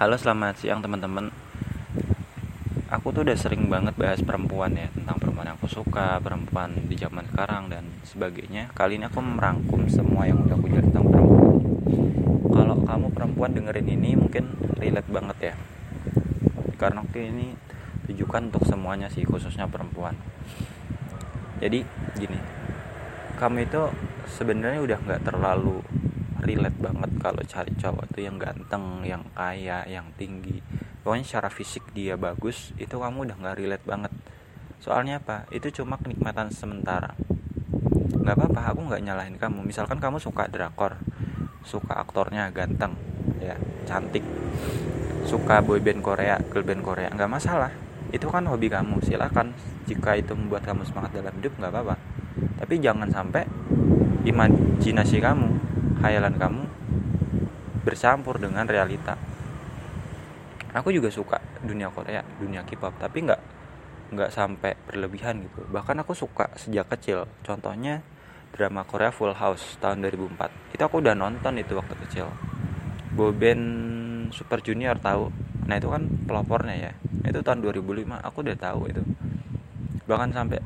Halo selamat siang teman-teman. Aku tuh udah sering banget bahas perempuan ya Tentang perempuan yang aku suka Perempuan di zaman sekarang dan sebagainya. Kali ini aku merangkum semua yang udah aku jelaskan tentang perempuan. Kalau kamu perempuan dengerin ini mungkin relate banget ya. Karena oke ini tujukan untuk semuanya sih Khususnya perempuan. Jadi gini. Kamu itu sebenarnya udah gak terlalu relate banget kalau cari cowok tuh yang ganteng, yang kaya, yang tinggi. Pokoknya secara fisik dia bagus, itu kamu udah nggak relate banget. Soalnya apa? Itu cuma kenikmatan sementara. Nggak apa-apa, aku nggak nyalahin kamu. Misalkan kamu suka drakor, suka aktornya ganteng, ya cantik, suka boyband Korea, girlband Korea, nggak masalah. Itu kan hobi kamu, silakan. Jika itu membuat kamu semangat dalam hidup, nggak apa-apa. Tapi jangan sampai imajinasi kamu hayalan kamu bercampur dengan realita. Aku juga suka dunia Korea dunia K-pop tapi nggak nggak sampai berlebihan gitu. Bahkan aku suka sejak kecil. Contohnya drama Korea Full House tahun 2004 itu aku udah nonton itu waktu kecil. Boyband Super Junior tahu? Nah itu kan pelopornya ya. Itu tahun 2005 aku udah tahu itu. Bahkan sampai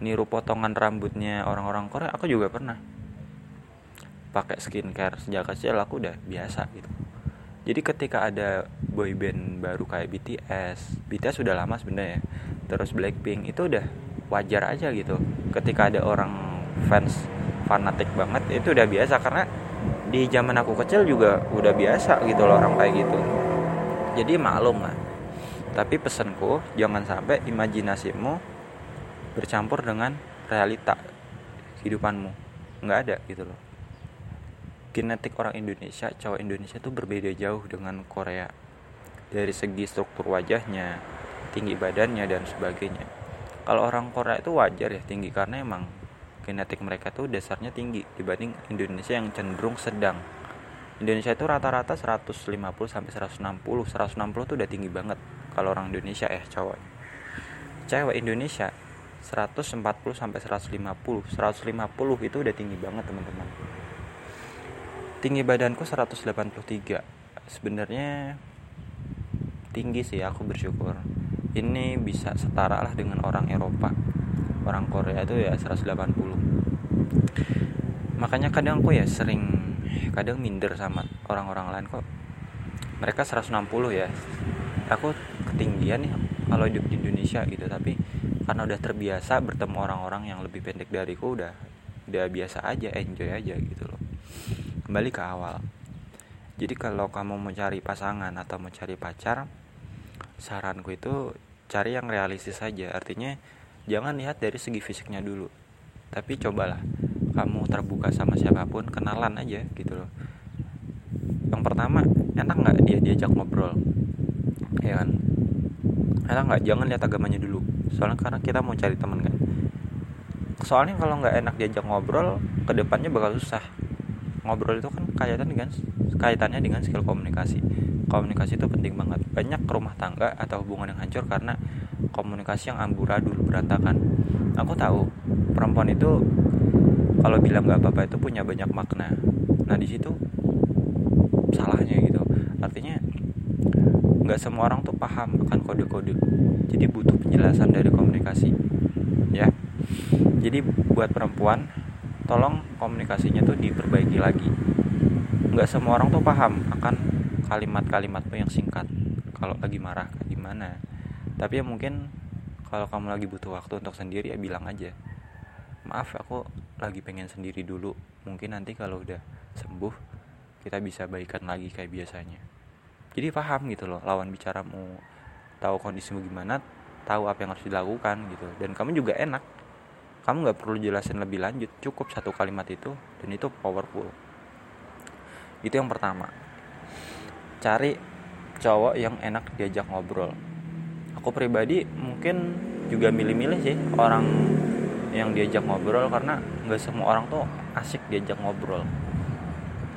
niru potongan rambutnya orang-orang Korea aku juga pernah pakai skincare sejak kecil aku udah biasa gitu. Jadi ketika ada boyband baru kayak BTS BTS sudah lama sebenarnya terus Blackpink itu udah wajar aja gitu. Ketika ada orang fans fanatik banget itu udah biasa karena di zaman aku kecil juga udah biasa gitu loh orang kayak gitu. Jadi maklum lah. Tapi pesanku jangan sampai imajinasimu bercampur dengan realita kehidupanmu. Nggak ada gitu loh genetik orang Indonesia cowok Indonesia itu berbeda jauh dengan Korea. Dari segi struktur wajahnya tinggi badannya dan sebagainya. Kalau orang Korea itu wajar ya tinggi karena emang genetik mereka tuh dasarnya tinggi dibanding Indonesia yang cenderung sedang. Indonesia itu rata-rata 150 sampai 160 160 tuh udah tinggi banget kalau orang Indonesia ya cowok. Cewek Indonesia 140 sampai 150 150 itu udah tinggi banget teman-teman tinggi badanku 183 sebenarnya tinggi sih aku bersyukur. Ini bisa setara lah dengan orang Eropa. Orang Korea itu ya 180 makanya kadang aku ya sering kadang minder sama orang-orang lain kok. Mereka 160 ya. Aku ketinggian nih kalau hidup di Indonesia gitu. Tapi karena udah terbiasa bertemu orang-orang yang lebih pendek dariku udah udah biasa aja enjoy aja gitu loh kembali ke awal. Jadi kalau kamu mau cari pasangan atau mau cari pacar saranku itu cari yang realistis saja. Artinya jangan lihat dari segi fisiknya dulu. Tapi cobalah. Kamu terbuka sama siapa pun kenalan aja gitu loh. Yang pertama enak nggak dia diajak ngobrol? Ya kan? Enak nggak? Jangan lihat agamanya dulu. Soalnya karena kita mau cari teman kan? Soalnya kalau nggak enak diajak ngobrol ke depannya bakal susah ngobrol itu kan kaitan dengan kaitannya dengan skill komunikasi. Komunikasi itu penting banget. Banyak rumah tangga atau hubungan yang hancur karena komunikasi yang amburadul berantakan. Aku tahu perempuan itu kalau bilang nggak apa-apa itu punya banyak makna. Nah di situ salahnya gitu. Artinya nggak semua orang tuh paham akan kode-kode. Jadi butuh penjelasan dari komunikasi ya. Jadi buat perempuan tolong komunikasinya tuh diperbaiki lagi. Nggak semua orang tuh paham akan kalimat-kalimatmu yang singkat. Kalau lagi marah gimana? Tapi ya mungkin kalau kamu lagi butuh waktu untuk sendiri ya bilang aja maaf aku lagi pengen sendiri dulu. Mungkin nanti kalau udah sembuh kita bisa baikan lagi kayak biasanya. Jadi paham gitu loh lawan bicaramu. Tahu kondisimu gimana tahu apa yang harus dilakukan gitu. Dan kamu juga enak kamu nggak perlu jelasin lebih lanjut. Cukup satu kalimat itu dan itu powerful. Itu yang pertama. Cari cowok yang enak diajak ngobrol. Aku pribadi mungkin juga milih-milih sih orang yang diajak ngobrol karena nggak semua orang tuh asik diajak ngobrol.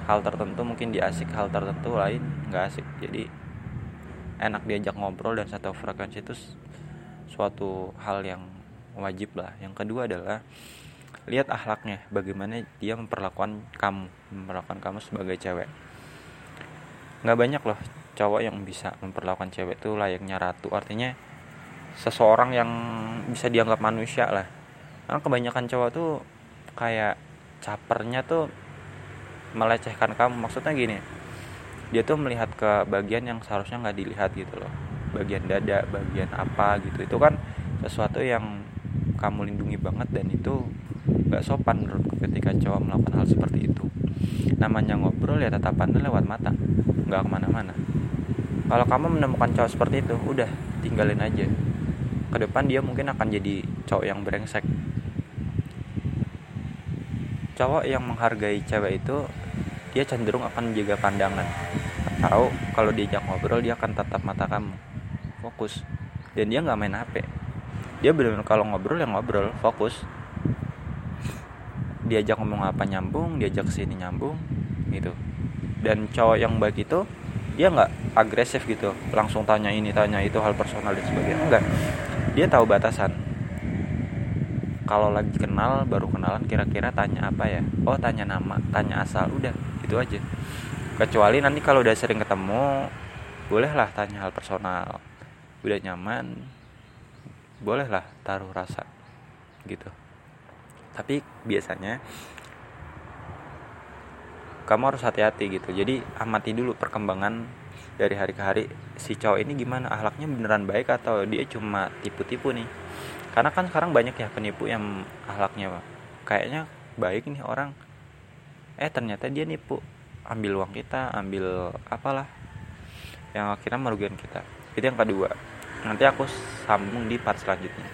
Hal tertentu mungkin dia asik hal tertentu lain nggak asik. Jadi enak diajak ngobrol dan satu frekuensi itu suatu hal yang wajib lah. Yang kedua adalah lihat akhlaknya. Bagaimana dia memperlakukan kamu. Memperlakukan kamu sebagai cewek. Nggak banyak loh cowok yang bisa memperlakukan cewek itu layaknya ratu. Artinya seseorang yang bisa dianggap manusia lah. Karena kebanyakan cowok tuh kayak capernya tuh melecehkan kamu. Maksudnya gini dia tuh melihat ke bagian yang seharusnya nggak dilihat gitu loh. Bagian dada bagian apa gitu. Itu kan sesuatu yang kamu lindungi banget dan itu nggak sopan menurutku ketika cowok melakukan hal seperti itu. Namanya ngobrol ya tatapannya lewat mata nggak ke mana-mana. Kalau kamu menemukan cowok seperti itu udah tinggalin aja. Ke depan dia mungkin akan jadi cowok yang brengsek. Cowok yang menghargai cewek itu dia cenderung akan menjaga pandangan. Atau kalau diajak ngobrol dia akan tatap mata kamu. Fokus. Dan dia nggak main HP dia benar-benar kalau ngobrol yang ngobrol fokus. Diajak ngomong apa nyambung diajak sini nyambung gitu. Dan cowok yang baik itu dia nggak agresif gitu. Langsung tanya ini tanya itu hal personal dan sebagainya. Enggak. Dia tahu batasan. Kalau lagi kenal baru kenalan kira-kira tanya apa ya? Oh tanya nama tanya asal udah. Itu aja. Kecuali nanti kalau udah sering ketemu bolehlah tanya hal personal. Udah nyaman bolehlah taruh rasa gitu. Tapi biasanya kamu harus hati-hati gitu. Jadi amati dulu perkembangan dari hari ke hari si cowok ini gimana? Ahlaknya beneran baik atau dia cuma tipu-tipu nih? Karena kan sekarang banyak ya penipu yang ahlaknya kayaknya baik nih orang. Eh ternyata dia nipu. Ambil uang kita ambil apalah yang akhirnya merugikan kita. Itu yang kedua nanti aku sambung di part selanjutnya